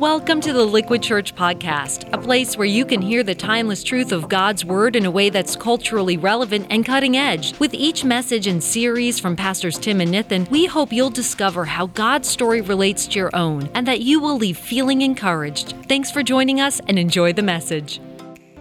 Welcome to the Liquid Church Podcast, a place where you can hear the timeless truth of God's Word in a way that's culturally relevant and cutting edge. With each message and series from Pastors Tim and Nathan, we hope you'll discover how God's story relates to your own and that you will leave feeling encouraged. Thanks for joining us and enjoy the message.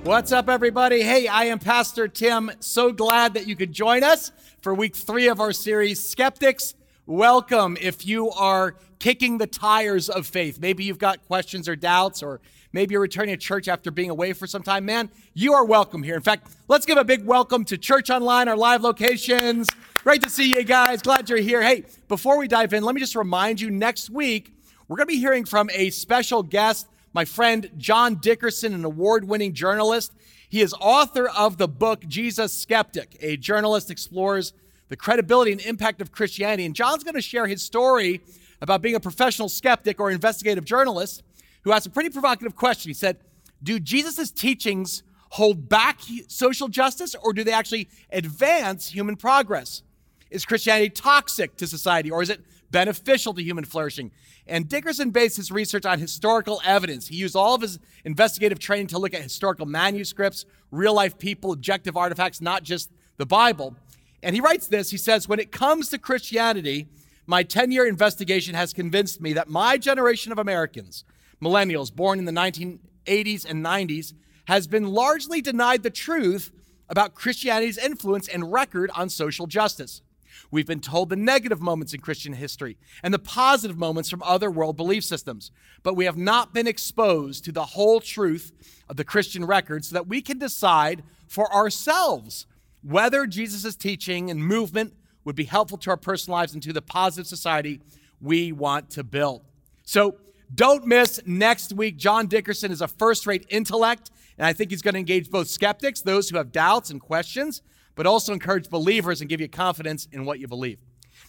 What's up, everybody? Hey, I am Pastor Tim. So glad that you could join us for week three of our series, Skeptics. Welcome if you are kicking the tires of faith. Maybe you've got questions or doubts, or maybe you're returning to church after being away for some time. Man, you are welcome here. In fact, let's give a big welcome to Church Online, our live locations. Great to see you guys. Glad you're here. Hey, before we dive in, let me just remind you next week, we're going to be hearing from a special guest, my friend John Dickerson, an award winning journalist. He is author of the book Jesus Skeptic. A journalist explores the credibility and impact of Christianity. And John's going to share his story about being a professional skeptic or investigative journalist who asked a pretty provocative question. He said, Do Jesus' teachings hold back social justice or do they actually advance human progress? Is Christianity toxic to society or is it beneficial to human flourishing? And Dickerson based his research on historical evidence. He used all of his investigative training to look at historical manuscripts, real life people, objective artifacts, not just the Bible. And he writes this he says, When it comes to Christianity, my 10 year investigation has convinced me that my generation of Americans, millennials born in the 1980s and 90s, has been largely denied the truth about Christianity's influence and record on social justice. We've been told the negative moments in Christian history and the positive moments from other world belief systems, but we have not been exposed to the whole truth of the Christian record so that we can decide for ourselves whether Jesus' teaching and movement would be helpful to our personal lives and to the positive society we want to build. So don't miss next week. John Dickerson is a first rate intellect, and I think he's going to engage both skeptics, those who have doubts and questions, but also encourage believers and give you confidence in what you believe.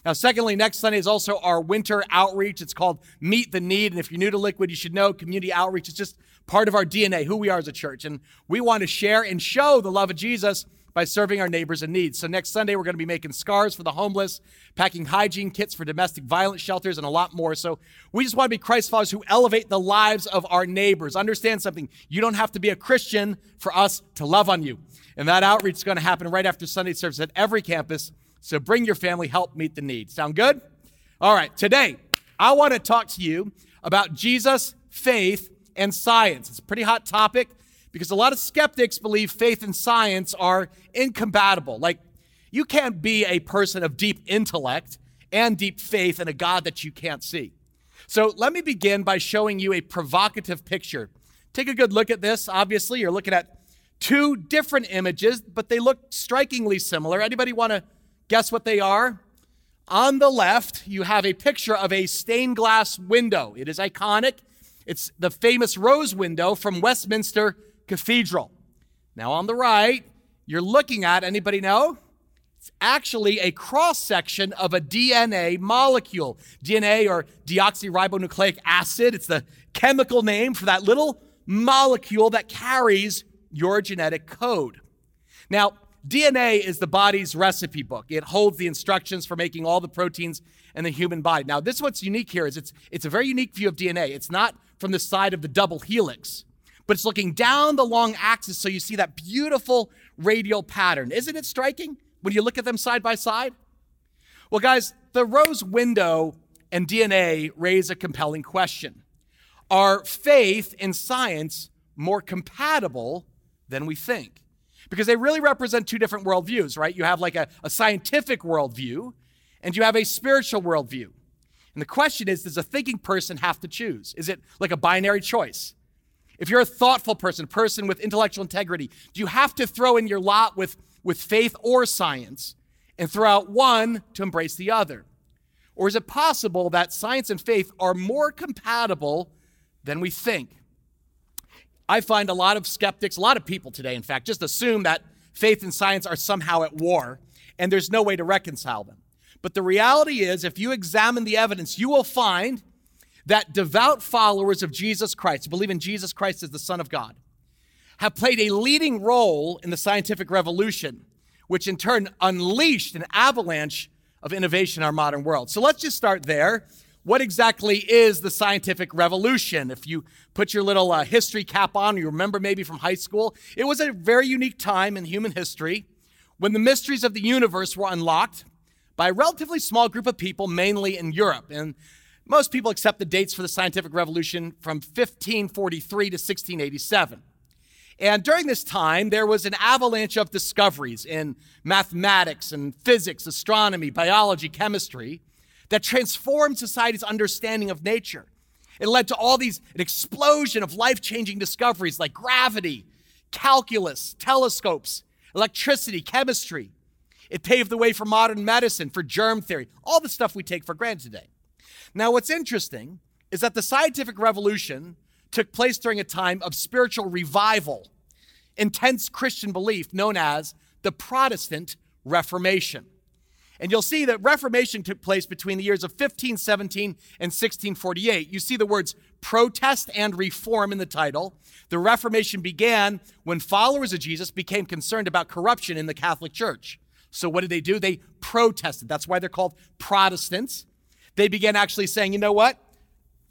Now, secondly, next Sunday is also our winter outreach. It's called Meet the Need. And if you're new to Liquid, you should know community outreach is just part of our DNA, who we are as a church. And we want to share and show the love of Jesus by serving our neighbors in need. So next Sunday, we're going to be making scarves for the homeless, packing hygiene kits for domestic violence shelters, and a lot more. So we just want to be Christ followers who elevate the lives of our neighbors. Understand something. You don't have to be a Christian for us to love on you. And that outreach is going to happen right after Sunday service at every campus. So bring your family, help meet the need. Sound good? All right, today, I want to talk to you about Jesus, faith, and science. It's a pretty hot topic because a lot of skeptics believe faith and science are incompatible. Like, you can't be a person of deep intellect and deep faith in a God that you can't see. So, let me begin by showing you a provocative picture. Take a good look at this. Obviously, you're looking at two different images, but they look strikingly similar. Anybody want to guess what they are? On the left, you have a picture of a stained glass window. It is iconic. It's the famous rose window from Westminster Cathedral. Now, on the right, you're looking at, anybody know? It's actually a cross section of a DNA molecule. DNA or deoxyribonucleic acid, it's the chemical name for that little molecule that carries your genetic code. Now, DNA is the body's recipe book. It holds the instructions for making all the proteins in the human body. Now, this is what's unique here is it's it's a very unique view of DNA. It's not from the side of the double helix but it's looking down the long axis so you see that beautiful radial pattern. Isn't it striking when you look at them side by side? Well, guys, the rose window and DNA raise a compelling question. Are faith and science more compatible than we think? Because they really represent two different worldviews, right? You have like a, a scientific worldview and you have a spiritual worldview. And the question is does a thinking person have to choose? Is it like a binary choice? If you're a thoughtful person, a person with intellectual integrity, do you have to throw in your lot with, with faith or science and throw out one to embrace the other? Or is it possible that science and faith are more compatible than we think? I find a lot of skeptics, a lot of people today, in fact, just assume that faith and science are somehow at war and there's no way to reconcile them. But the reality is, if you examine the evidence, you will find that devout followers of Jesus Christ, believe in Jesus Christ as the Son of God, have played a leading role in the scientific revolution, which in turn unleashed an avalanche of innovation in our modern world. So let's just start there. what exactly is the scientific revolution? If you put your little uh, history cap on, you remember maybe from high school, it was a very unique time in human history when the mysteries of the universe were unlocked by a relatively small group of people, mainly in Europe. And most people accept the dates for the scientific revolution from 1543 to 1687. And during this time, there was an avalanche of discoveries in mathematics and physics, astronomy, biology, chemistry that transformed society's understanding of nature. It led to all these, an explosion of life changing discoveries like gravity, calculus, telescopes, electricity, chemistry. It paved the way for modern medicine, for germ theory, all the stuff we take for granted today. Now, what's interesting is that the scientific revolution took place during a time of spiritual revival, intense Christian belief known as the Protestant Reformation. And you'll see that Reformation took place between the years of 1517 and 1648. You see the words protest and reform in the title. The Reformation began when followers of Jesus became concerned about corruption in the Catholic Church. So what did they do? They protested. That's why they're called Protestants. They began actually saying, you know what?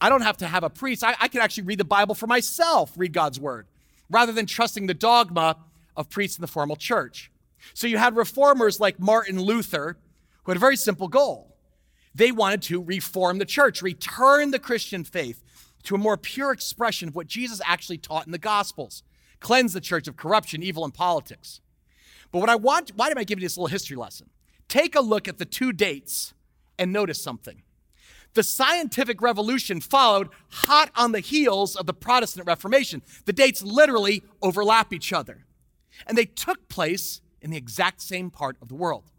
I don't have to have a priest. I, I can actually read the Bible for myself, read God's word, rather than trusting the dogma of priests in the formal church. So you had reformers like Martin Luther who had a very simple goal. They wanted to reform the church, return the Christian faith to a more pure expression of what Jesus actually taught in the Gospels, cleanse the church of corruption, evil, and politics. But what I want, why am I giving you this little history lesson? Take a look at the two dates and notice something. The scientific revolution followed hot on the heels of the Protestant Reformation. The dates literally overlap each other, and they took place in the exact same part of the world.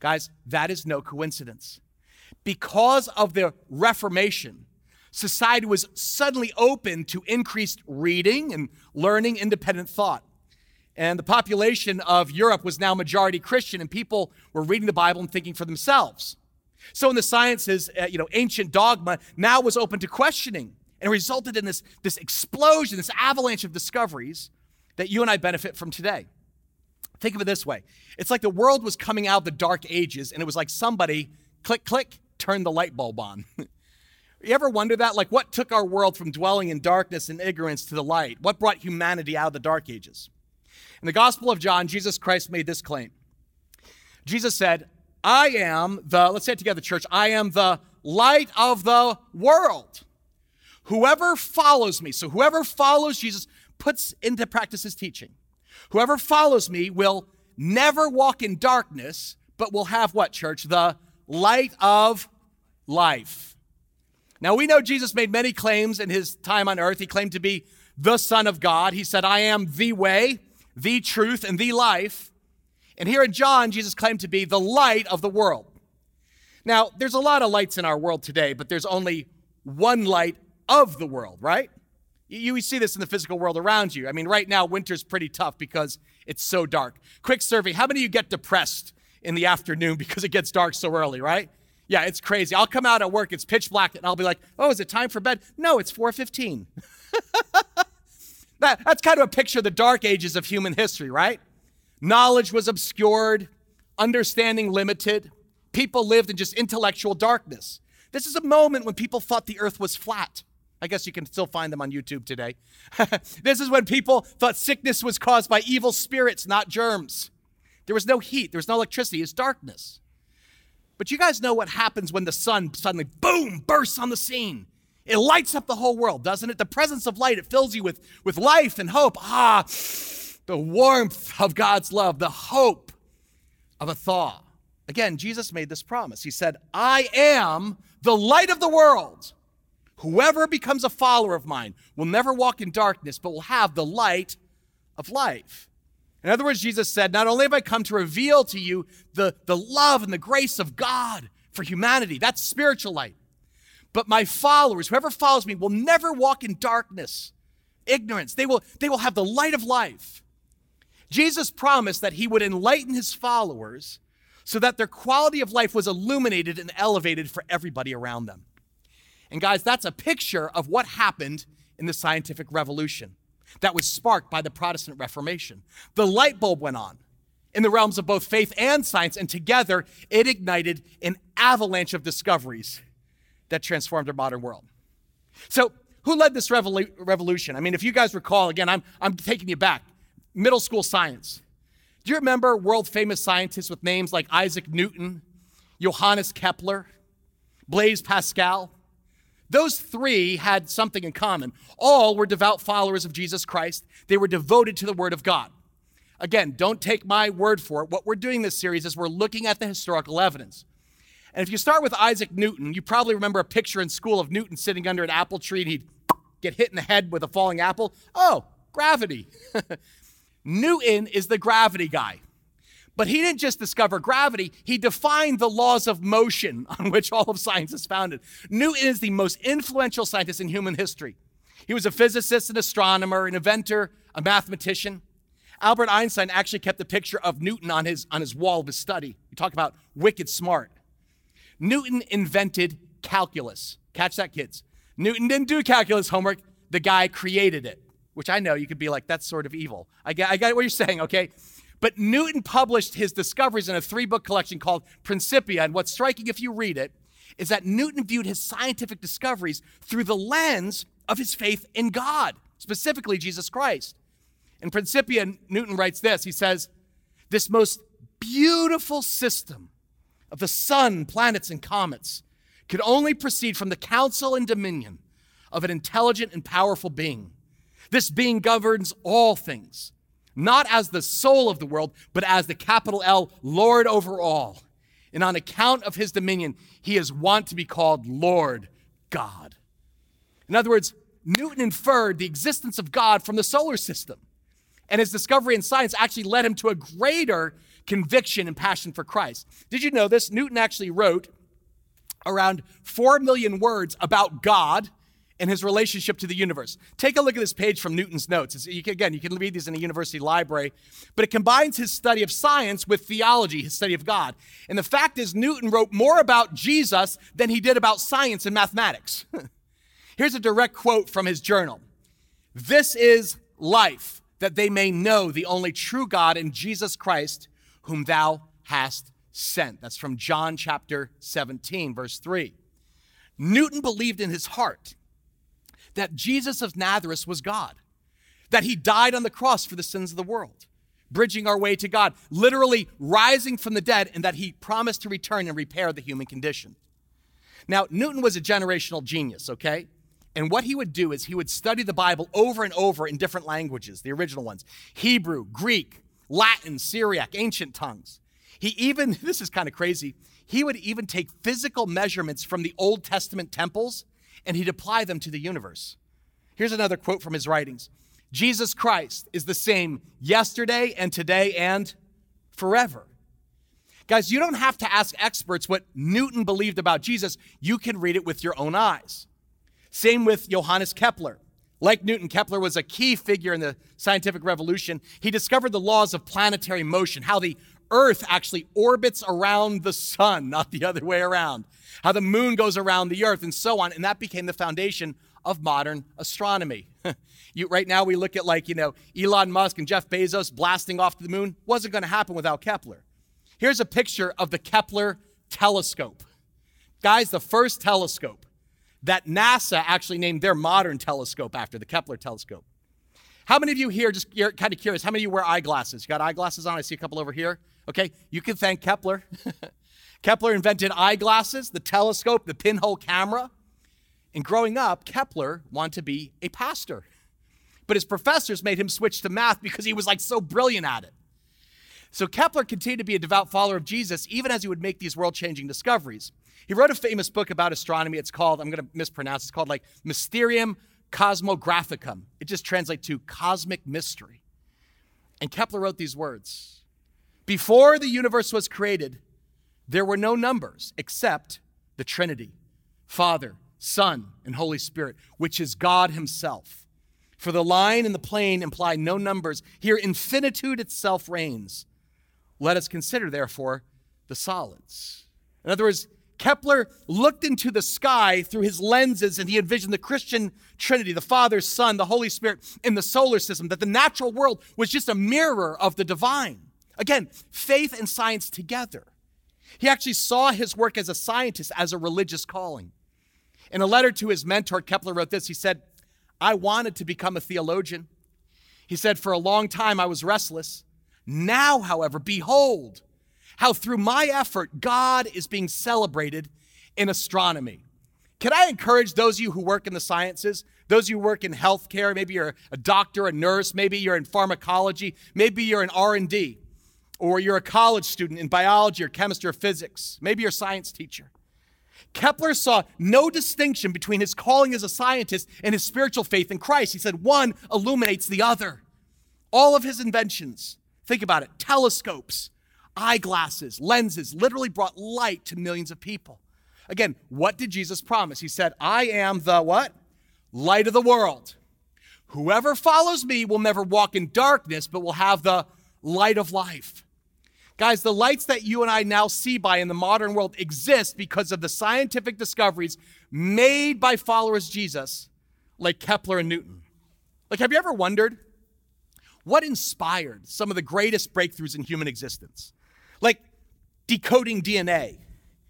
Guys, that is no coincidence. Because of the Reformation, society was suddenly open to increased reading and learning independent thought. And the population of Europe was now majority Christian, and people were reading the Bible and thinking for themselves. So, in the sciences, uh, you know, ancient dogma now was open to questioning and resulted in this, this explosion, this avalanche of discoveries that you and I benefit from today. Think of it this way it's like the world was coming out of the dark ages, and it was like somebody, click, click, turned the light bulb on. you ever wonder that? Like, what took our world from dwelling in darkness and ignorance to the light? What brought humanity out of the dark ages? In the Gospel of John, Jesus Christ made this claim. Jesus said, I am the, let's say it together, church, I am the light of the world. Whoever follows me, so whoever follows Jesus puts into practice his teaching. Whoever follows me will never walk in darkness, but will have what, church? The light of life. Now, we know Jesus made many claims in his time on earth. He claimed to be the Son of God. He said, I am the way, the truth, and the life. And here in John, Jesus claimed to be the light of the world. Now, there's a lot of lights in our world today, but there's only one light of the world, right? You, see this in the physical world around you. I mean, right now, winter's pretty tough because it's so dark. Quick survey how many of you get depressed in the afternoon because it gets dark so early, right? Yeah, it's crazy. I'll come out at work, it's pitch black, and I'll be like, oh, is it time for bed? No, it's 4.15. that, that's kind of a picture of the dark ages of human history, right? Knowledge was obscured, understanding limited. People lived in just intellectual darkness. This is a moment when people thought the earth was flat. I guess you can still find them on YouTube today. this is when people thought sickness was caused by evil spirits, not germs. There was no heat, there was no electricity, it's darkness. But you guys know what happens when the sun suddenly, boom, bursts on the scene. It lights up the whole world, doesn't it? The presence of light, it fills you with, with life and hope. Ah, the warmth of God's love, the hope of a thaw. Again, Jesus made this promise. He said, I am the light of the world. Whoever becomes a follower of mine will never walk in darkness, but will have the light of life. In other words, Jesus said, Not only have I come to reveal to you the, the love and the grace of God for humanity, that's spiritual light, but my followers, whoever follows me, will never walk in darkness, ignorance. They will, they will have the light of life. Jesus promised that he would enlighten his followers so that their quality of life was illuminated and elevated for everybody around them. And guys, that's a picture of what happened in the scientific revolution that was sparked by the Protestant Reformation. The light bulb went on in the realms of both faith and science, and together it ignited an avalanche of discoveries that transformed our modern world. So, who led this revolu- revolution? I mean, if you guys recall, again, I'm, I'm taking you back. Middle school science. Do you remember world famous scientists with names like Isaac Newton, Johannes Kepler, Blaise Pascal? Those three had something in common. All were devout followers of Jesus Christ. They were devoted to the Word of God. Again, don't take my word for it. What we're doing this series is we're looking at the historical evidence. And if you start with Isaac Newton, you probably remember a picture in school of Newton sitting under an apple tree and he'd get hit in the head with a falling apple. Oh, gravity. Newton is the gravity guy. But he didn't just discover gravity, he defined the laws of motion on which all of science is founded. Newton is the most influential scientist in human history. He was a physicist, an astronomer, an inventor, a mathematician. Albert Einstein actually kept a picture of Newton on his, on his wall of his study. You talk about wicked smart. Newton invented calculus. Catch that, kids. Newton didn't do calculus homework, the guy created it, which I know you could be like, that's sort of evil. I get, I what you're saying, okay? But Newton published his discoveries in a three book collection called Principia. And what's striking if you read it is that Newton viewed his scientific discoveries through the lens of his faith in God, specifically Jesus Christ. In Principia, Newton writes this He says, This most beautiful system of the sun, planets, and comets could only proceed from the counsel and dominion of an intelligent and powerful being. This being governs all things not as the soul of the world, but as the capital L, Lord over all. And on account of his dominion, he is wont to be called Lord God. In other words, Newton inferred the existence of God from the solar system. And his discovery in science actually led him to a greater conviction and passion for Christ. Did you know this? Newton actually wrote around 4 million words about God and his relationship to the universe. Take a look at this page from Newton's notes. You can, again, you can read these in a university library, but it combines his study of science with theology, his study of God. And the fact is, Newton wrote more about Jesus than he did about science and mathematics. Here's a direct quote from his journal This is life, that they may know the only true God and Jesus Christ, whom thou hast sent. That's from John chapter 17, verse 3. Newton believed in his heart that Jesus of Nazareth was God, that he died on the cross for the sins of the world, bridging our way to God, literally rising from the dead, and that he promised to return and repair the human condition. Now, Newton was a generational genius, okay? And what he would do is he would study the Bible over and over in different languages, the original ones Hebrew, Greek, Latin, Syriac, ancient tongues. He even, this is kind of crazy, he would even take physical measurements from the Old Testament temples and he'd apply them to the universe. Here's another quote from his writings Jesus Christ is the same yesterday and today and forever. Guys, you don't have to ask experts what Newton believed about Jesus. You can read it with your own eyes. Same with Johannes Kepler. Like Newton, Kepler was a key figure in the scientific revolution. He discovered the laws of planetary motion, how the Earth actually orbits around the sun, not the other way around how the moon goes around the earth, and so on. And that became the foundation of modern astronomy. you, right now, we look at like, you know, Elon Musk and Jeff Bezos blasting off to the moon. Wasn't going to happen without Kepler. Here's a picture of the Kepler telescope. Guys, the first telescope that NASA actually named their modern telescope after, the Kepler telescope. How many of you here, just you're kind of curious, how many of you wear eyeglasses? You got eyeglasses on? I see a couple over here. Okay, you can thank Kepler. Kepler invented eyeglasses, the telescope, the pinhole camera. And growing up, Kepler wanted to be a pastor. But his professors made him switch to math because he was like so brilliant at it. So Kepler continued to be a devout follower of Jesus even as he would make these world changing discoveries. He wrote a famous book about astronomy. It's called, I'm going to mispronounce, it's called like Mysterium Cosmographicum. It just translates to cosmic mystery. And Kepler wrote these words Before the universe was created, there were no numbers except the Trinity Father, Son, and Holy Spirit, which is God Himself. For the line and the plane imply no numbers. Here, infinitude itself reigns. Let us consider, therefore, the solids. In other words, Kepler looked into the sky through his lenses and he envisioned the Christian Trinity, the Father, Son, the Holy Spirit in the solar system, that the natural world was just a mirror of the divine. Again, faith and science together. He actually saw his work as a scientist as a religious calling. In a letter to his mentor, Kepler wrote this He said, I wanted to become a theologian. He said, For a long time I was restless. Now, however, behold, how through my effort, God is being celebrated in astronomy. Can I encourage those of you who work in the sciences, those of you who work in healthcare, maybe you're a doctor, a nurse, maybe you're in pharmacology, maybe you're in R&D, or you're a college student in biology or chemistry or physics, maybe you're a science teacher. Kepler saw no distinction between his calling as a scientist and his spiritual faith in Christ. He said one illuminates the other. All of his inventions, think about it telescopes, eyeglasses, lenses, literally brought light to millions of people. Again, what did Jesus promise? He said, I am the what? Light of the world. Whoever follows me will never walk in darkness, but will have the light of life. Guys, the lights that you and I now see by in the modern world exist because of the scientific discoveries made by followers Jesus, like Kepler and Newton. Like, have you ever wondered what inspired some of the greatest breakthroughs in human existence? Like decoding DNA,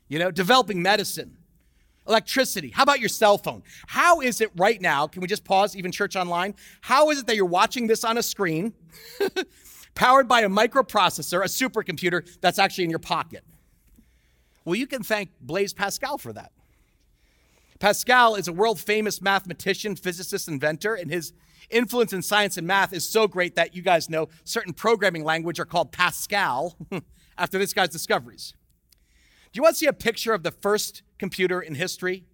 you know, developing medicine, electricity. How about your cell phone? How is it right now? Can we just pause, even church online? How is it that you're watching this on a screen, powered by a microprocessor, a supercomputer that's actually in your pocket? Well, you can thank Blaise Pascal for that. Pascal is a world famous mathematician, physicist, inventor, and his influence in science and math is so great that you guys know certain programming language are called Pascal after this guy's discoveries. Do you want to see a picture of the first computer in history?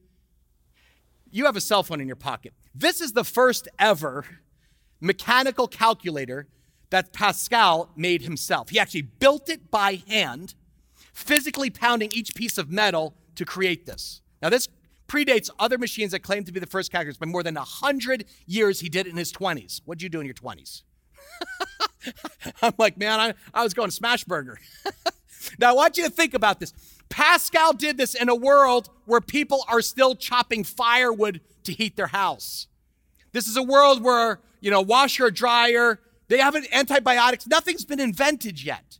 You have a cell phone in your pocket. This is the first ever mechanical calculator that Pascal made himself. He actually built it by hand, physically pounding each piece of metal to create this. Now, this predates other machines that claim to be the first calculators by more than 100 years. He did it in his 20s. What'd you do in your 20s? I'm like, man, I, I was going smash burger. now, I want you to think about this. Pascal did this in a world where people are still chopping firewood to heat their house. This is a world where, you know, washer, dryer, they haven't antibiotics, nothing's been invented yet.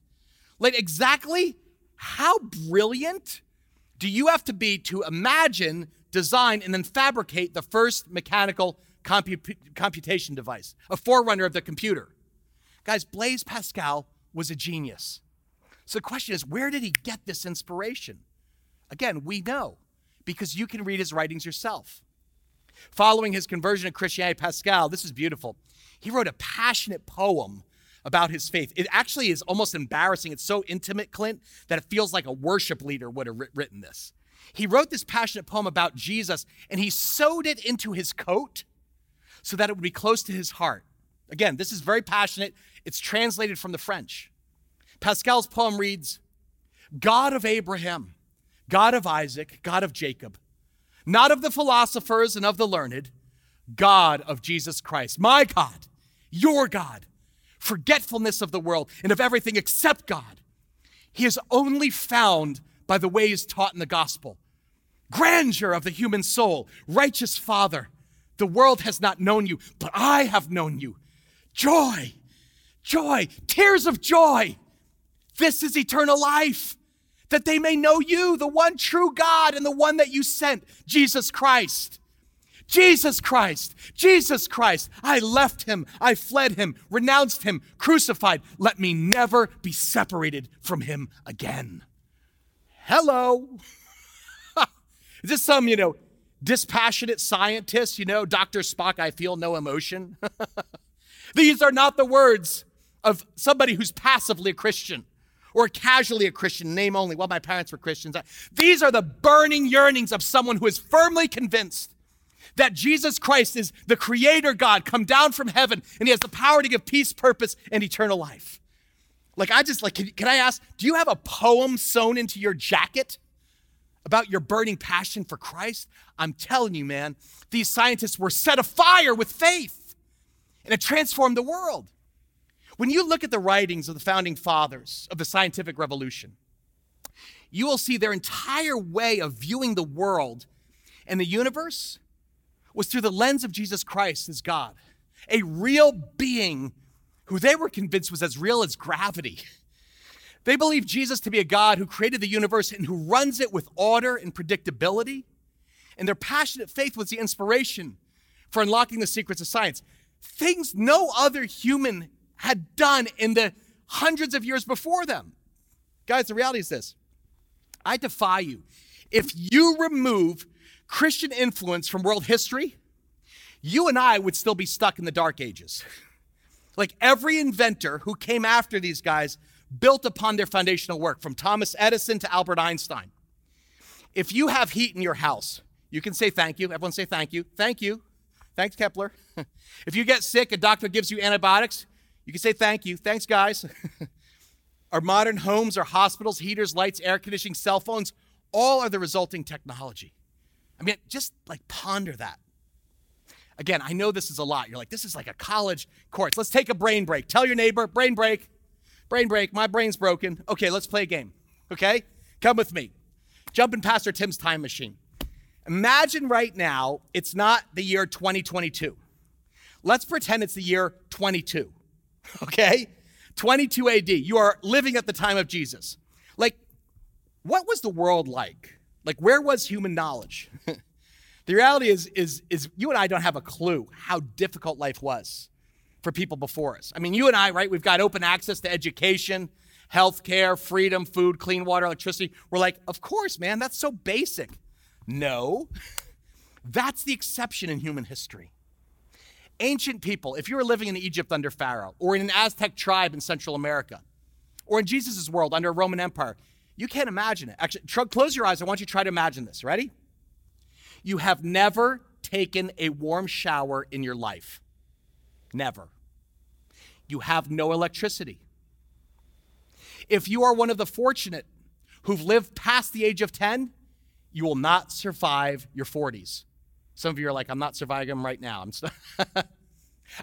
Like, exactly how brilliant do you have to be to imagine, design, and then fabricate the first mechanical compu- computation device, a forerunner of the computer? Guys, Blaise Pascal was a genius. So the question is, where did he get this inspiration? Again, we know because you can read his writings yourself. Following his conversion to Christianity, Pascal, this is beautiful. He wrote a passionate poem about his faith. It actually is almost embarrassing. It's so intimate, Clint, that it feels like a worship leader would have written this. He wrote this passionate poem about Jesus and he sewed it into his coat so that it would be close to his heart. Again, this is very passionate. It's translated from the French. Pascal's poem reads God of Abraham, God of Isaac, God of Jacob, not of the philosophers and of the learned, God of Jesus Christ, my God, your God, forgetfulness of the world and of everything except God. He is only found by the ways taught in the gospel. Grandeur of the human soul, righteous Father, the world has not known you, but I have known you. Joy, joy, tears of joy this is eternal life, that they may know you, the one true God, and the one that you sent, Jesus Christ. Jesus Christ, Jesus Christ. I left him, I fled him, renounced him, crucified. Let me never be separated from him again. Hello. Is this some, you know, dispassionate scientist, you know, Dr. Spock, I feel no emotion? These are not the words of somebody who's passively a Christian or casually a Christian, name only. Well, my parents were Christians. These are the burning yearnings of someone who is firmly convinced that Jesus Christ is the creator God come down from heaven and he has the power to give peace, purpose, and eternal life. Like, I just, like, can, can I ask, do you have a poem sewn into your jacket about your burning passion for Christ? I'm telling you, man, these scientists were set afire with faith and it transformed the world. When you look at the writings of the founding fathers of the scientific revolution, you will see their entire way of viewing the world and the universe was through the lens of Jesus Christ as God, a real being who they were convinced was as real as gravity. They believed Jesus to be a God who created the universe and who runs it with order and predictability. and their passionate faith was the inspiration for unlocking the secrets of science. Things no other human had done in the hundreds of years before them. Guys, the reality is this I defy you. If you remove Christian influence from world history, you and I would still be stuck in the dark ages. Like every inventor who came after these guys built upon their foundational work, from Thomas Edison to Albert Einstein. If you have heat in your house, you can say thank you. Everyone say thank you. Thank you. Thanks, Kepler. if you get sick, a doctor gives you antibiotics, you can say thank you. Thanks, guys. our modern homes, our hospitals, heaters, lights, air conditioning, cell phones, all are the resulting technology. I mean, just like ponder that. Again, I know this is a lot. You're like, this is like a college course. Let's take a brain break. Tell your neighbor, brain break, brain break. My brain's broken. Okay, let's play a game. Okay? Come with me. Jump in Pastor Tim's time machine. Imagine right now it's not the year 2022. Let's pretend it's the year 22. Okay? 22 AD. You are living at the time of Jesus. Like, what was the world like? Like, where was human knowledge? the reality is, is, is you and I don't have a clue how difficult life was for people before us. I mean, you and I, right? We've got open access to education, health care, freedom, food, clean water, electricity. We're like, of course, man, that's so basic. No, that's the exception in human history. Ancient people, if you were living in Egypt under Pharaoh, or in an Aztec tribe in Central America, or in Jesus' world under a Roman Empire, you can't imagine it. Actually, close your eyes. I want you to try to imagine this. Ready? You have never taken a warm shower in your life. Never. You have no electricity. If you are one of the fortunate who've lived past the age of 10, you will not survive your 40s. Some of you are like, I'm not surviving them right now.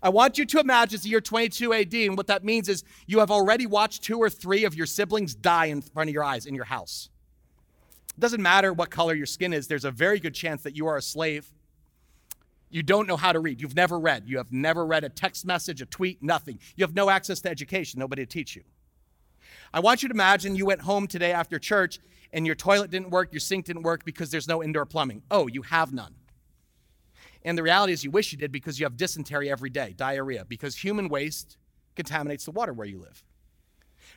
I want you to imagine it's the year 22 AD, and what that means is you have already watched two or three of your siblings die in front of your eyes in your house. It doesn't matter what color your skin is, there's a very good chance that you are a slave. You don't know how to read. You've never read. You have never read a text message, a tweet, nothing. You have no access to education, nobody to teach you. I want you to imagine you went home today after church and your toilet didn't work, your sink didn't work because there's no indoor plumbing. Oh, you have none. And the reality is, you wish you did because you have dysentery every day, diarrhea, because human waste contaminates the water where you live.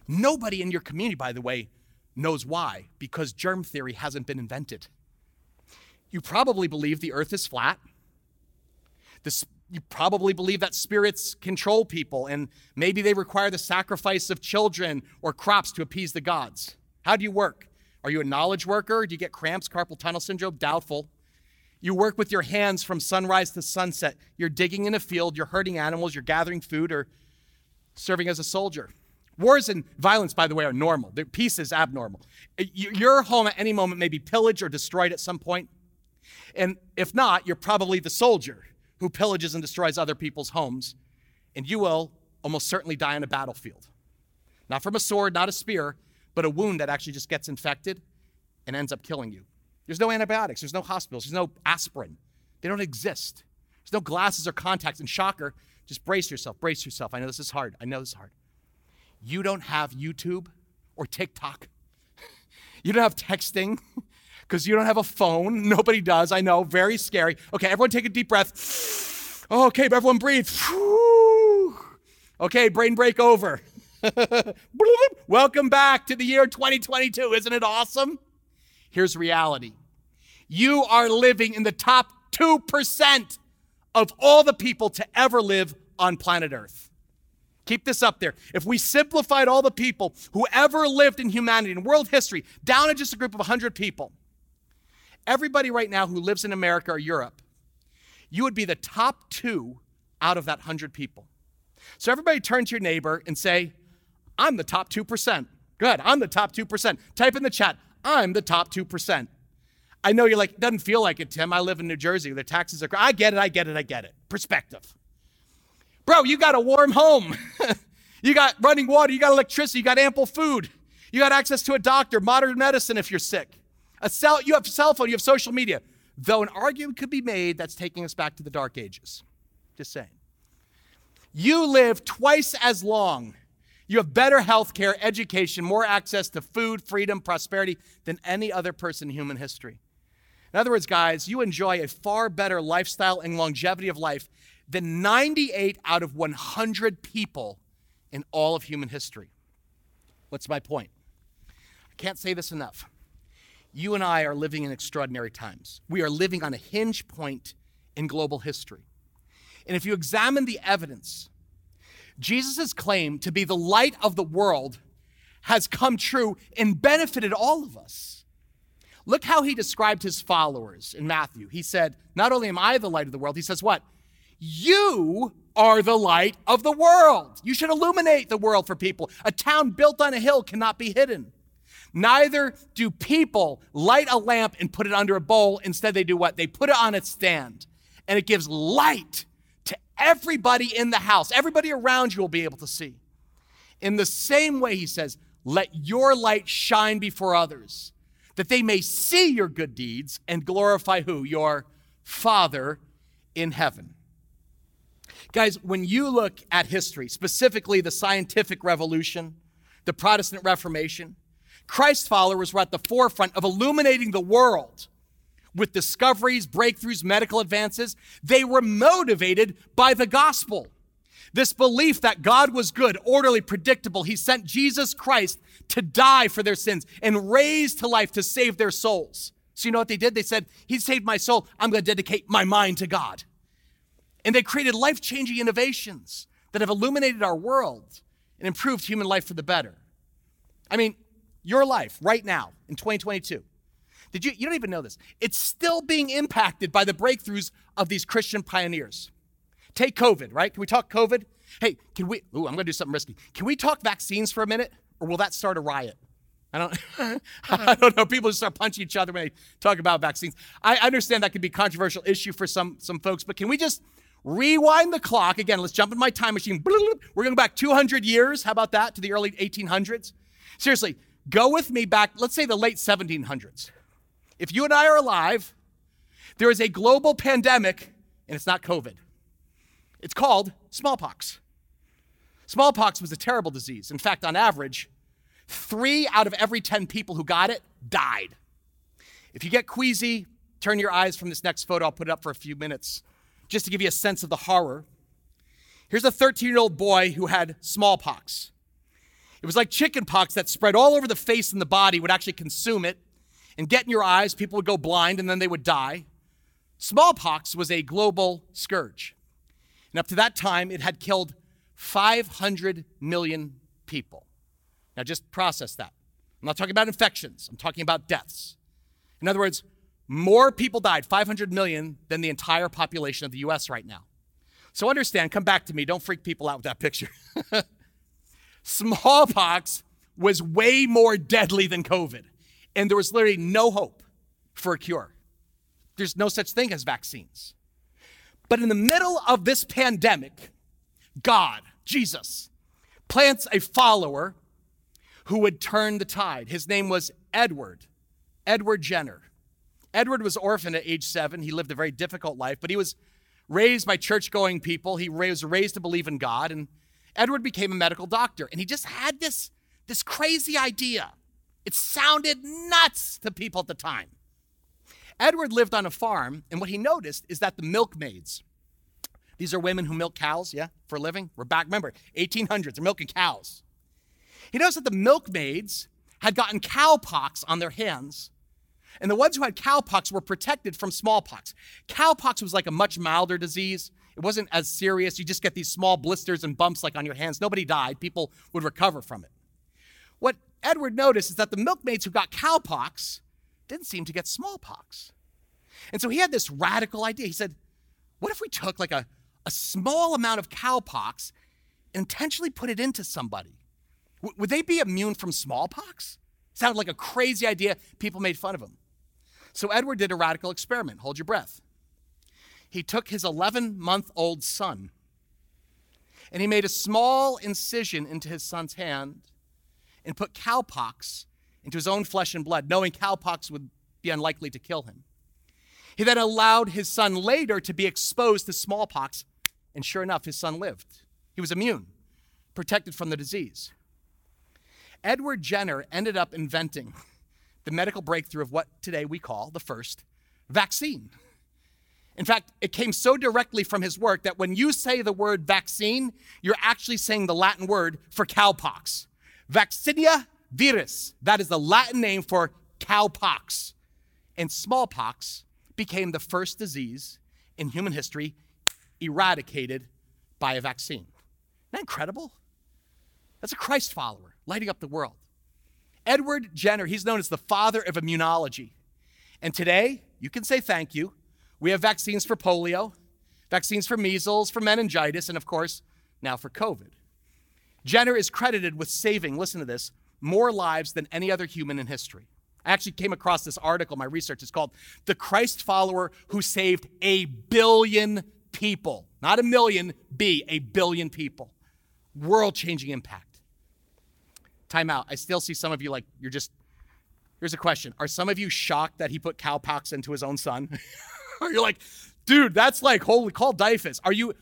Nobody in your community, by the way, knows why, because germ theory hasn't been invented. You probably believe the earth is flat. You probably believe that spirits control people and maybe they require the sacrifice of children or crops to appease the gods. How do you work? Are you a knowledge worker? Do you get cramps, carpal tunnel syndrome? Doubtful. You work with your hands from sunrise to sunset. You're digging in a field, you're herding animals, you're gathering food, or serving as a soldier. Wars and violence, by the way, are normal. Peace is abnormal. Your home at any moment may be pillaged or destroyed at some point. And if not, you're probably the soldier who pillages and destroys other people's homes. And you will almost certainly die on a battlefield. Not from a sword, not a spear, but a wound that actually just gets infected and ends up killing you. There's no antibiotics, there's no hospitals, there's no aspirin. They don't exist. There's no glasses or contacts. And shocker, just brace yourself, brace yourself. I know this is hard. I know this is hard. You don't have YouTube or TikTok. you don't have texting because you don't have a phone. Nobody does. I know, very scary. Okay, everyone take a deep breath. okay, everyone breathe. okay, brain break over. Welcome back to the year 2022. Isn't it awesome? Here's reality you are living in the top 2% of all the people to ever live on planet Earth. Keep this up there. If we simplified all the people who ever lived in humanity in world history down to just a group of 100 people, everybody right now who lives in America or Europe, you would be the top two out of that 100 people. So everybody turn to your neighbor and say, I'm the top 2%. Good, I'm the top 2%. Type in the chat, I'm the top 2%. I know you're like, it doesn't feel like it, Tim. I live in New Jersey. The taxes are, I get it, I get it, I get it. Perspective. Bro, you got a warm home. you got running water, you got electricity, you got ample food. You got access to a doctor, modern medicine if you're sick. A cell, you have a cell phone, you have social media. Though an argument could be made that's taking us back to the dark ages. Just saying. You live twice as long you have better health care, education, more access to food, freedom, prosperity than any other person in human history. In other words, guys, you enjoy a far better lifestyle and longevity of life than 98 out of 100 people in all of human history. What's my point? I can't say this enough. You and I are living in extraordinary times. We are living on a hinge point in global history. And if you examine the evidence, Jesus' claim to be the light of the world has come true and benefited all of us. Look how he described his followers in Matthew. He said, Not only am I the light of the world, he says, What? You are the light of the world. You should illuminate the world for people. A town built on a hill cannot be hidden. Neither do people light a lamp and put it under a bowl. Instead, they do what? They put it on its stand, and it gives light everybody in the house. Everybody around you will be able to see. In the same way, he says, let your light shine before others, that they may see your good deeds and glorify who? Your Father in heaven. Guys, when you look at history, specifically the scientific revolution, the Protestant Reformation, Christ followers were at the forefront of illuminating the world with discoveries, breakthroughs, medical advances. They were motivated by the gospel. This belief that God was good, orderly, predictable. He sent Jesus Christ to die for their sins and raised to life to save their souls. So, you know what they did? They said, He saved my soul. I'm going to dedicate my mind to God. And they created life changing innovations that have illuminated our world and improved human life for the better. I mean, your life right now in 2022. Did you, you don't even know this. It's still being impacted by the breakthroughs of these Christian pioneers. Take COVID, right? Can we talk COVID? Hey, can we, ooh, I'm gonna do something risky. Can we talk vaccines for a minute? Or will that start a riot? I don't, I don't know. People just start punching each other when they talk about vaccines. I understand that could be a controversial issue for some, some folks, but can we just rewind the clock? Again, let's jump in my time machine. We're going back 200 years. How about that? To the early 1800s. Seriously, Go with me back, let's say the late 1700s. If you and I are alive, there is a global pandemic, and it's not COVID. It's called smallpox. Smallpox was a terrible disease. In fact, on average, three out of every 10 people who got it died. If you get queasy, turn your eyes from this next photo. I'll put it up for a few minutes just to give you a sense of the horror. Here's a 13 year old boy who had smallpox. It was like chickenpox that spread all over the face and the body, would actually consume it and get in your eyes. People would go blind and then they would die. Smallpox was a global scourge. And up to that time, it had killed 500 million people. Now, just process that. I'm not talking about infections, I'm talking about deaths. In other words, more people died, 500 million, than the entire population of the US right now. So understand, come back to me, don't freak people out with that picture. smallpox was way more deadly than COVID, and there was literally no hope for a cure. There's no such thing as vaccines. But in the middle of this pandemic, God, Jesus, plants a follower who would turn the tide. His name was Edward, Edward Jenner. Edward was orphaned at age seven. He lived a very difficult life, but he was raised by church going people. He was raised to believe in God. And Edward became a medical doctor, and he just had this, this crazy idea. It sounded nuts to people at the time. Edward lived on a farm, and what he noticed is that the milkmaids, these are women who milk cows, yeah, for a living. We're back, remember, 1800s, they're milking cows. He noticed that the milkmaids had gotten cowpox on their hands, and the ones who had cowpox were protected from smallpox. Cowpox was like a much milder disease. It wasn't as serious. You just get these small blisters and bumps like on your hands. Nobody died. People would recover from it. What Edward noticed is that the milkmaids who got cowpox didn't seem to get smallpox. And so he had this radical idea. He said, What if we took like a, a small amount of cowpox and intentionally put it into somebody? W- would they be immune from smallpox? Sounded like a crazy idea. People made fun of him. So Edward did a radical experiment. Hold your breath he took his 11 month old son and he made a small incision into his son's hand and put cowpox into his own flesh and blood, knowing cowpox would be unlikely to kill him. He then allowed his son later to be exposed to smallpox, and sure enough, his son lived. He was immune, protected from the disease. Edward Jenner ended up inventing the medical breakthrough of what today we call the first vaccine. In fact, it came so directly from his work that when you say the word vaccine, you're actually saying the Latin word for cowpox. Vaccinia virus, that is the Latin name for cowpox. And smallpox became the first disease in human history eradicated by a vaccine. Isn't that incredible? That's a Christ follower lighting up the world. Edward Jenner, he's known as the father of immunology. And today, you can say thank you. We have vaccines for polio, vaccines for measles, for meningitis, and of course, now for COVID. Jenner is credited with saving, listen to this, more lives than any other human in history. I actually came across this article, my research is called The Christ Follower Who Saved a Billion People. Not a million, B, a billion people. World changing impact. Time out. I still see some of you like, you're just, here's a question. Are some of you shocked that he put cowpox into his own son? Are you like, dude, that's like, holy, call DYFS. Are you,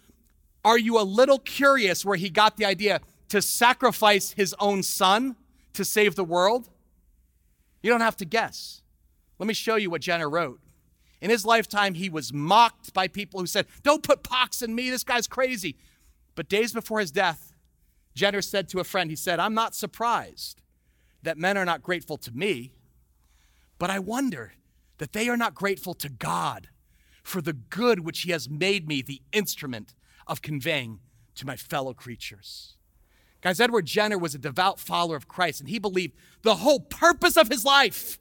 are you a little curious where he got the idea to sacrifice his own son to save the world? You don't have to guess. Let me show you what Jenner wrote. In his lifetime, he was mocked by people who said, Don't put pox in me, this guy's crazy. But days before his death, Jenner said to a friend, He said, I'm not surprised that men are not grateful to me, but I wonder that they are not grateful to God for the good which he has made me the instrument of conveying to my fellow creatures. Guys, Edward Jenner was a devout follower of Christ, and he believed the whole purpose of his life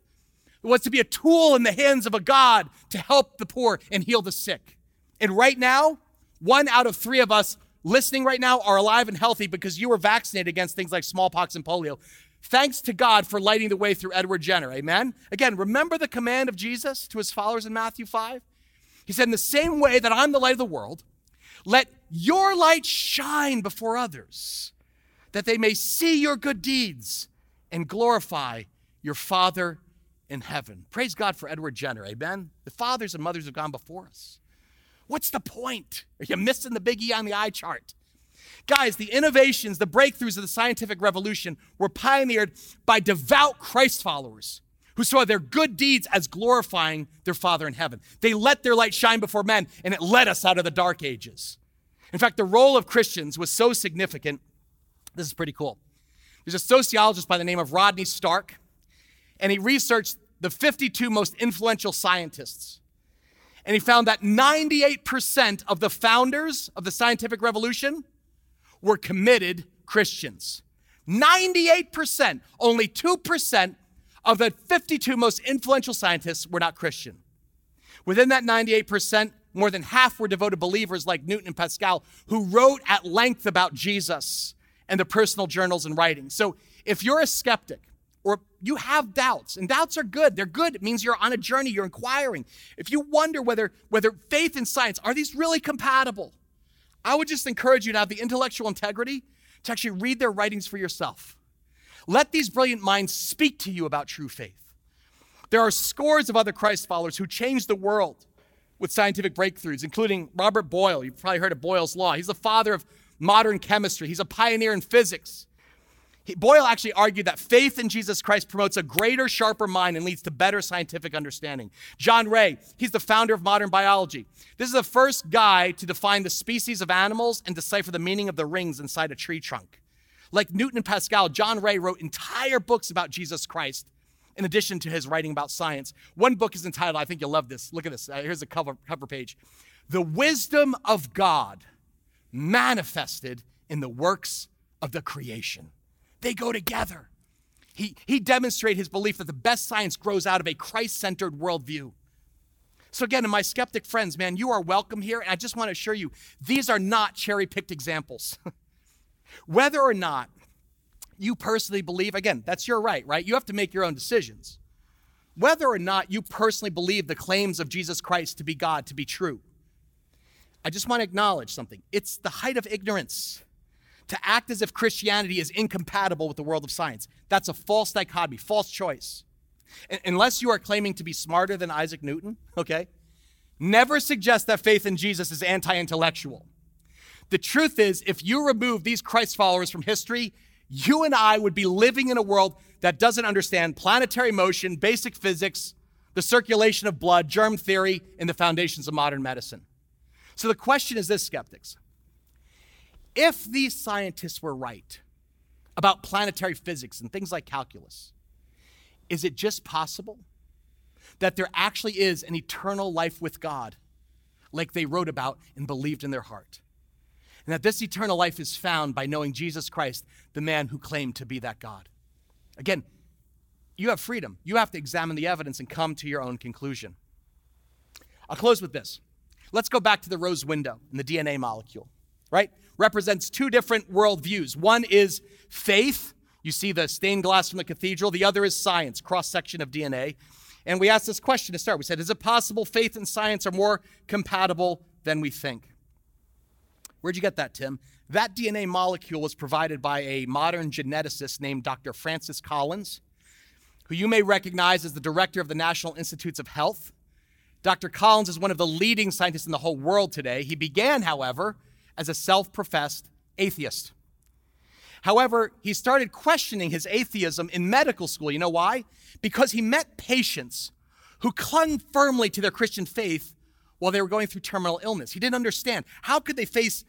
was to be a tool in the hands of a God to help the poor and heal the sick. And right now, one out of three of us listening right now are alive and healthy because you were vaccinated against things like smallpox and polio. Thanks to God for lighting the way through Edward Jenner. Amen. Again, remember the command of Jesus to his followers in Matthew 5? He said, In the same way that I'm the light of the world, let your light shine before others that they may see your good deeds and glorify your Father in heaven. Praise God for Edward Jenner, amen? The fathers and mothers have gone before us. What's the point? Are you missing the big E on the eye chart? Guys, the innovations, the breakthroughs of the scientific revolution were pioneered by devout Christ followers who saw their good deeds as glorifying their Father in heaven. They let their light shine before men, and it led us out of the dark ages. In fact, the role of Christians was so significant this is pretty cool. There's a sociologist by the name of Rodney Stark, and he researched the 52 most influential scientists. And he found that 98% of the founders of the scientific revolution were committed Christians. 98%, only 2% of the 52 most influential scientists were not Christian. Within that 98%, more than half were devoted believers like Newton and Pascal, who wrote at length about Jesus and the personal journals and writings. So if you're a skeptic or you have doubts, and doubts are good, they're good. It means you're on a journey, you're inquiring. If you wonder whether, whether faith and science, are these really compatible? I would just encourage you to have the intellectual integrity to actually read their writings for yourself. Let these brilliant minds speak to you about true faith. There are scores of other Christ followers who changed the world with scientific breakthroughs, including Robert Boyle. You've probably heard of Boyle's Law. He's the father of modern chemistry. He's a pioneer in physics. He, Boyle actually argued that faith in Jesus Christ promotes a greater, sharper mind and leads to better scientific understanding. John Ray, he's the founder of modern biology. This is the first guy to define the species of animals and decipher the meaning of the rings inside a tree trunk. Like Newton and Pascal, John Ray wrote entire books about Jesus Christ in addition to his writing about science. One book is entitled, I think you'll love this. Look at this. Uh, here's a cover, cover page The Wisdom of God manifested in the works of the creation. They go together. He, he demonstrated his belief that the best science grows out of a Christ centered worldview. So, again, to my skeptic friends, man, you are welcome here. And I just want to assure you, these are not cherry picked examples. Whether or not you personally believe, again, that's your right, right? You have to make your own decisions. Whether or not you personally believe the claims of Jesus Christ to be God to be true, I just want to acknowledge something. It's the height of ignorance to act as if Christianity is incompatible with the world of science. That's a false dichotomy, false choice. unless you are claiming to be smarter than Isaac Newton, okay? Never suggest that faith in Jesus is anti intellectual. The truth is, if you remove these Christ followers from history, you and I would be living in a world that doesn't understand planetary motion, basic physics, the circulation of blood, germ theory, and the foundations of modern medicine. So the question is this, skeptics. If these scientists were right about planetary physics and things like calculus, is it just possible that there actually is an eternal life with God, like they wrote about and believed in their heart? And that this eternal life is found by knowing Jesus Christ, the man who claimed to be that God. Again, you have freedom. You have to examine the evidence and come to your own conclusion. I'll close with this. Let's go back to the rose window in the DNA molecule, right? Represents two different worldviews. One is faith. You see the stained glass from the cathedral. The other is science, cross section of DNA. And we asked this question to start. We said, Is it possible faith and science are more compatible than we think? Where'd you get that, Tim? That DNA molecule was provided by a modern geneticist named Dr. Francis Collins who you may recognize as the director of the National Institutes of Health. Dr. Collins is one of the leading scientists in the whole world today. He began, however, as a self professed atheist. However, he started questioning his atheism in medical school. You know why? Because he met patients who clung firmly to their Christian faith while they were going through terminal illness. He didn't understand. How could they face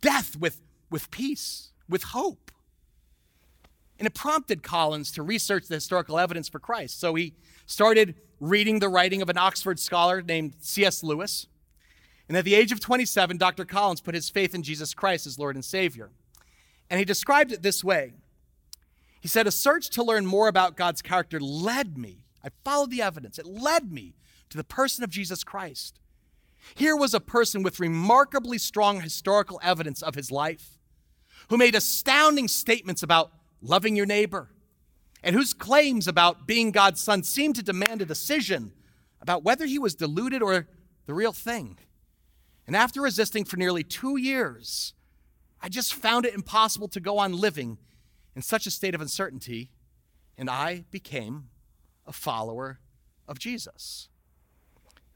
death with, with peace, with hope? And it prompted Collins to research the historical evidence for Christ. So he started reading the writing of an Oxford scholar named C.S. Lewis. And at the age of 27, Dr. Collins put his faith in Jesus Christ as Lord and Savior. And he described it this way He said, A search to learn more about God's character led me, I followed the evidence, it led me to the person of Jesus Christ. Here was a person with remarkably strong historical evidence of his life, who made astounding statements about loving your neighbor, and whose claims about being God's son seemed to demand a decision about whether he was deluded or the real thing. And after resisting for nearly two years, I just found it impossible to go on living in such a state of uncertainty, and I became a follower of Jesus.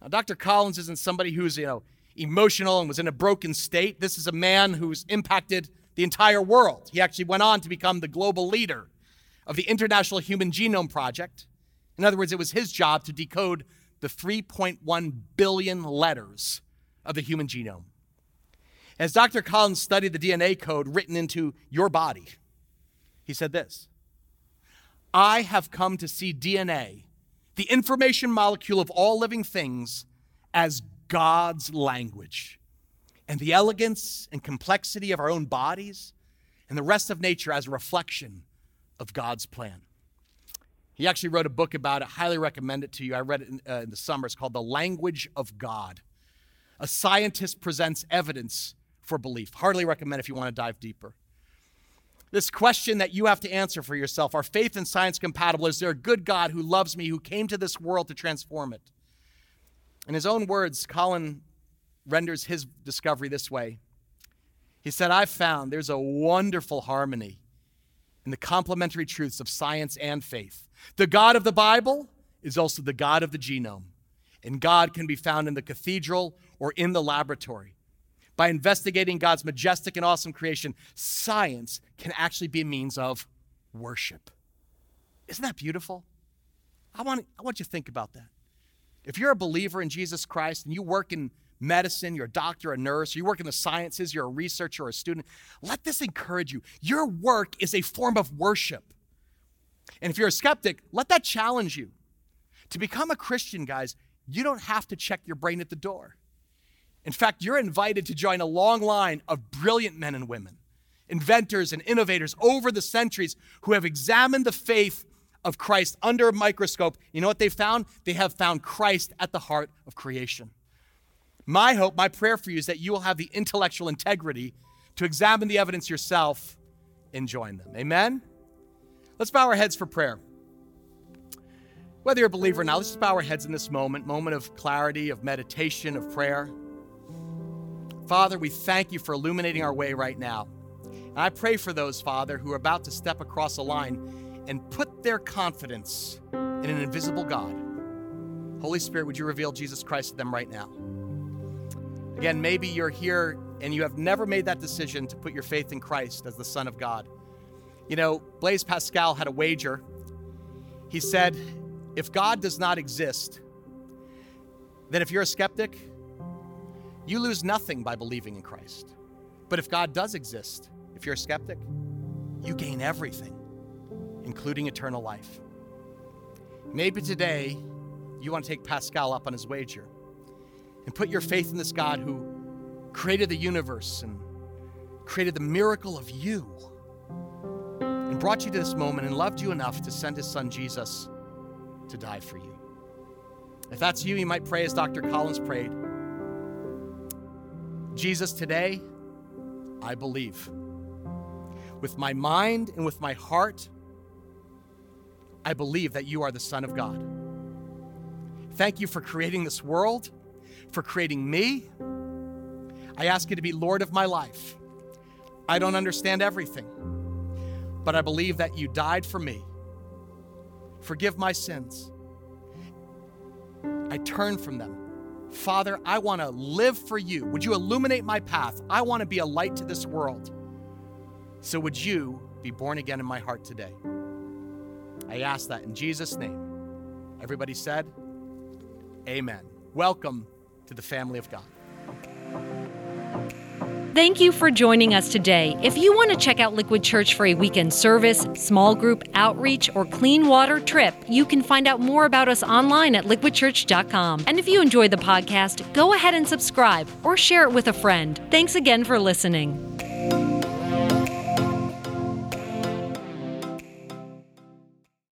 Now, Dr. Collins isn't somebody who's, you know, emotional and was in a broken state. This is a man who's impacted the entire world. He actually went on to become the global leader of the International Human Genome Project. In other words, it was his job to decode the 3.1 billion letters of the human genome. As Dr. Collins studied the DNA code written into your body, he said this I have come to see DNA, the information molecule of all living things, as God's language and the elegance and complexity of our own bodies and the rest of nature as a reflection of God's plan. He actually wrote a book about it. Highly recommend it to you. I read it in, uh, in the summer. It's called The Language of God. A scientist presents evidence for belief. Hardly recommend if you want to dive deeper. This question that you have to answer for yourself are faith and science compatible? Is there a good God who loves me, who came to this world to transform it? In his own words, Colin renders his discovery this way. He said, I've found there's a wonderful harmony in the complementary truths of science and faith. The God of the Bible is also the God of the genome, and God can be found in the cathedral or in the laboratory. By investigating God's majestic and awesome creation, science can actually be a means of worship. Isn't that beautiful? I want, I want you to think about that. If you're a believer in Jesus Christ and you work in medicine, you're a doctor, a nurse, you work in the sciences, you're a researcher a student, let this encourage you. Your work is a form of worship. And if you're a skeptic, let that challenge you. To become a Christian, guys, you don't have to check your brain at the door. In fact, you're invited to join a long line of brilliant men and women, inventors and innovators over the centuries who have examined the faith of Christ under a microscope. You know what they found? They have found Christ at the heart of creation. My hope, my prayer for you is that you will have the intellectual integrity to examine the evidence yourself and join them. Amen? Let's bow our heads for prayer. Whether you're a believer or not, let's just bow our heads in this moment, moment of clarity, of meditation, of prayer. Father, we thank you for illuminating our way right now. And I pray for those, Father, who are about to step across a line and put their confidence in an invisible God. Holy Spirit, would you reveal Jesus Christ to them right now? Again, maybe you're here and you have never made that decision to put your faith in Christ as the Son of God. You know, Blaise Pascal had a wager. He said, if God does not exist, then if you're a skeptic, you lose nothing by believing in Christ. But if God does exist, if you're a skeptic, you gain everything, including eternal life. Maybe today you want to take Pascal up on his wager and put your faith in this God who created the universe and created the miracle of you and brought you to this moment and loved you enough to send his son Jesus to die for you. If that's you, you might pray as Dr. Collins prayed Jesus, today, I believe. With my mind and with my heart, I believe that you are the Son of God. Thank you for creating this world, for creating me. I ask you to be Lord of my life. I don't understand everything, but I believe that you died for me. Forgive my sins. I turn from them. Father, I want to live for you. Would you illuminate my path? I want to be a light to this world. So would you be born again in my heart today? I ask that in Jesus' name. Everybody said, Amen. Welcome to the family of God. Thank you for joining us today. If you want to check out Liquid Church for a weekend service, small group outreach, or clean water trip, you can find out more about us online at liquidchurch.com. And if you enjoyed the podcast, go ahead and subscribe or share it with a friend. Thanks again for listening.